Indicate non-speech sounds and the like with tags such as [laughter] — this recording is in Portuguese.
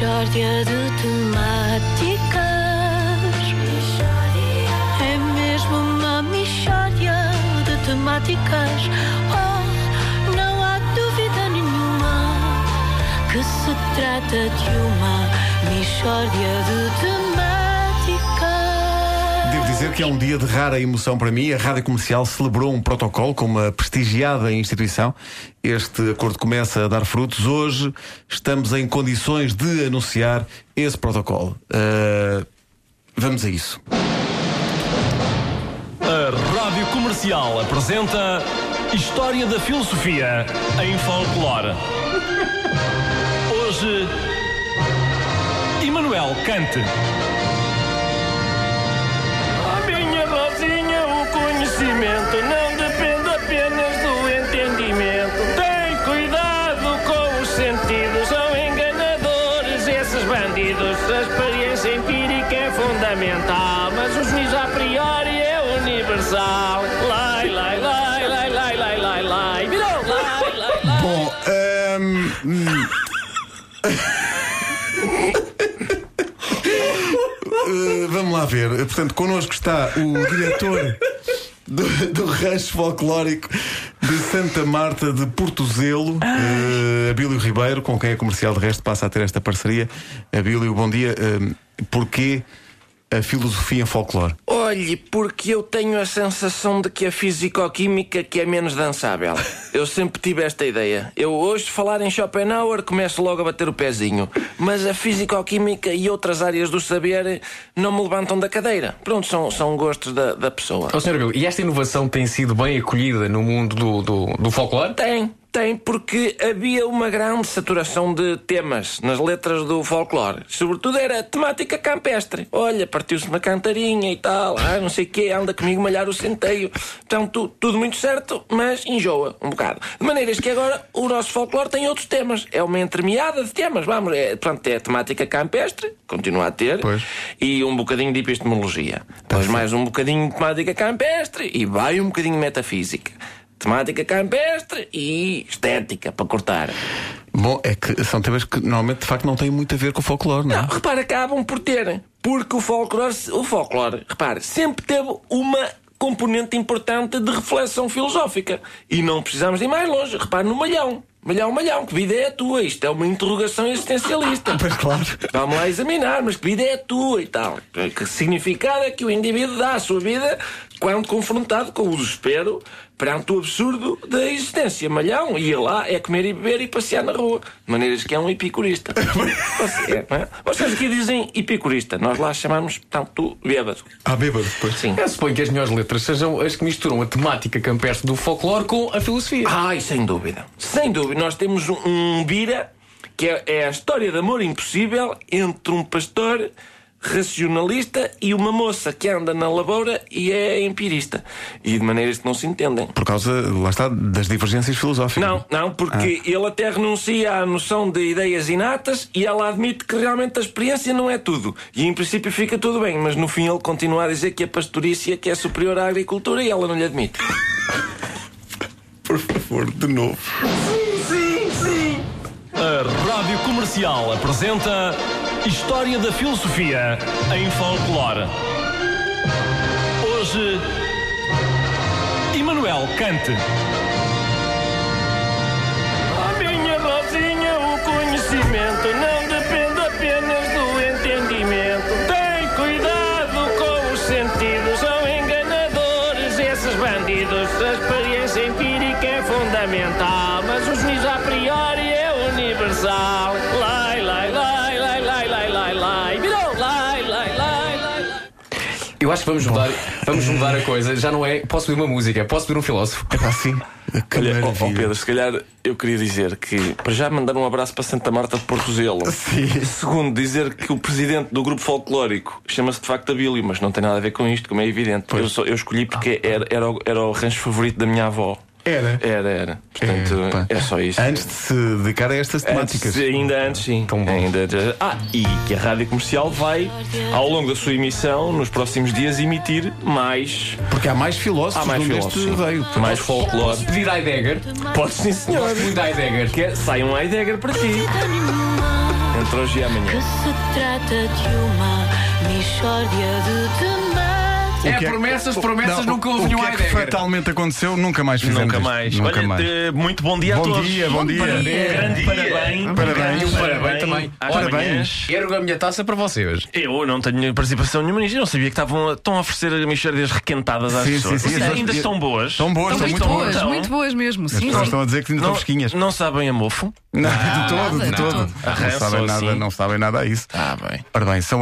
Mishória de temáticas. É mesmo uma mishória de temáticas. Oh, não há dúvida nenhuma que se trata de uma mishória de temáticas. Dizer que é um dia de rara emoção para mim. A Rádio Comercial celebrou um protocolo com uma prestigiada instituição. Este acordo começa a dar frutos. Hoje estamos em condições de anunciar esse protocolo. Uh, vamos a isso. A Rádio Comercial apresenta História da Filosofia em Folclore. Hoje, Immanuel Kant. Conhecimento não depende apenas do entendimento. Tem cuidado com os sentidos, são enganadores esses bandidos. A experiência empírica é fundamental, mas o juízo a priori é universal. Lai, lai, lai, lai, lai, lai, lai, lai. Virou, lai, lai, lai. Bom, ehm, hum. [laughs] Uh, vamos lá ver. Portanto, connosco está o diretor do, do rancho folclórico de Santa Marta de Portozelo, uh, Abílio Ribeiro, com quem a comercial de resto passa a ter esta parceria. Abílio, bom dia. Uh, porquê a filosofia em folclore? Olhe, porque eu tenho a sensação de que a fisicoquímica que é menos dançável. [laughs] Eu sempre tive esta ideia. Eu hoje falar em Schopenhauer começo logo a bater o pezinho. Mas a fisicoquímica e outras áreas do saber não me levantam da cadeira. Pronto, são, são gostos da, da pessoa. Ó, Sr. Abel, e esta inovação tem sido bem acolhida no mundo do, do, do folclore? Tem, tem, porque havia uma grande saturação de temas nas letras do folclore. Sobretudo era temática campestre. Olha, partiu-se uma cantarinha e tal, ah, não sei o quê, anda comigo malhar o centeio. Então, tu, tudo muito certo, mas enjoa um bocado. De maneiras que agora o nosso folclore tem outros temas. É uma entremeada de temas, vamos. É, portanto, é temática campestre, continua a ter, Pois. e um bocadinho de epistemologia. Depois mais um bocadinho de temática campestre e vai um bocadinho de metafísica. Temática campestre e estética para cortar. Bom, é que são temas que normalmente de facto não têm muito a ver com o folclore, não é? Não, repara, acabam por ter. Porque o folclore, o folclore, repare, sempre teve uma componente importante de reflexão filosófica. E não precisamos de ir mais longe. Repare no malhão. Malhão, malhão, que vida é a tua? Isto é uma interrogação existencialista. [laughs] Pois claro. Vamos lá examinar, mas que vida é a tua e tal? Que significado é que o indivíduo dá à sua vida quando confrontado com o desespero perante o absurdo da existência? Malhão, ia lá, é comer e beber e passear na rua. De maneiras que é um epicurista. [laughs] Você, é, é? Vocês aqui dizem epicurista, nós lá chamamos, portanto, bêbado. Ah, bêbado, pois. Sim. Eu suponho que as melhores letras sejam as que misturam a temática campestre do folclore com a filosofia. Ai, sem dúvida. Sem dúvida. Nós temos um, um bira que é, é a história de amor impossível entre um pastor racionalista e uma moça que anda na lavoura e é empirista. E de maneiras que não se entendem. Por causa, lá está, das divergências filosóficas. Não, não, porque ele até renuncia à noção de ideias inatas e ela admite que realmente a experiência não é tudo. E em princípio fica tudo bem, mas no fim ele continua a dizer que a pastorícia que é superior à agricultura e ela não lhe admite. [laughs] Por favor, de novo. Sim, sim. A Rádio Comercial apresenta História da Filosofia em Folclore. Hoje, Immanuel Kant. A minha Rosinha, o conhecimento não depende apenas do entendimento. Tem cuidado com os sentidos, são enganadores esses bandidos. A experiência empírica é fundamental, mas o juízo a priori é universal. Eu acho que vamos mudar, vamos mudar a coisa. Já não é. Posso pedir uma música, posso pedir um filósofo. É assim. Que Olha, ó, maravilha. Pedro, se calhar eu queria dizer que, para já, mandar um abraço para Santa Marta de Portozelo. Sim. Segundo, dizer que o presidente do grupo folclórico chama-se de facto Abílio, mas não tem nada a ver com isto, como é evidente. Eu, só- eu escolhi porque era, era, o, era o rancho favorito da minha avó. Era. Era, era. Portanto, pá. é, só isso. Antes de se dedicar a estas temáticas. Antes, ainda antes, sim. Tão bom. Ainda. Ah, e que a rádio comercial vai, ao longo da sua emissão, nos próximos dias, emitir mais. Porque há mais filósofos Há mais filósofos. este veio. Mais folclore. Posso pedir Heidegger? Pode sim, senhor. Gosto muito de Heidegger. Quer, sai um Heidegger para ti. Entre hoje e amanhã. Que se trata de uma mistória de temáticas. É, que promessas, promessas, Não, nunca o houve nenhum que é que fatalmente aconteceu, nunca mais fizemos Nunca isto. mais. Nunca Olha, mais. eh, muito bom dia a Bom todos. dia, bom dia. Grande parabéns. Parabéns. E um parabéns também. Às Olha, manhãs. Ergo a minha taça para vocês. Eu não tenho participação nenhuma nisto. Eu não sabia que estavam estão a oferecer mixérias requentadas às Sim, pessoas. sim. Vocês ainda estão boas. Estão boas, Estão muito boas, muito boas mesmo. As Sim. pessoas estão a dizer que ainda estão Não, fresquinhas. não sabem a mofo? Não, de todo, de de todo. todo. Não Arrançam sabem nada, assim. não sabem nada a isso. Ah, bem. Ora bem, são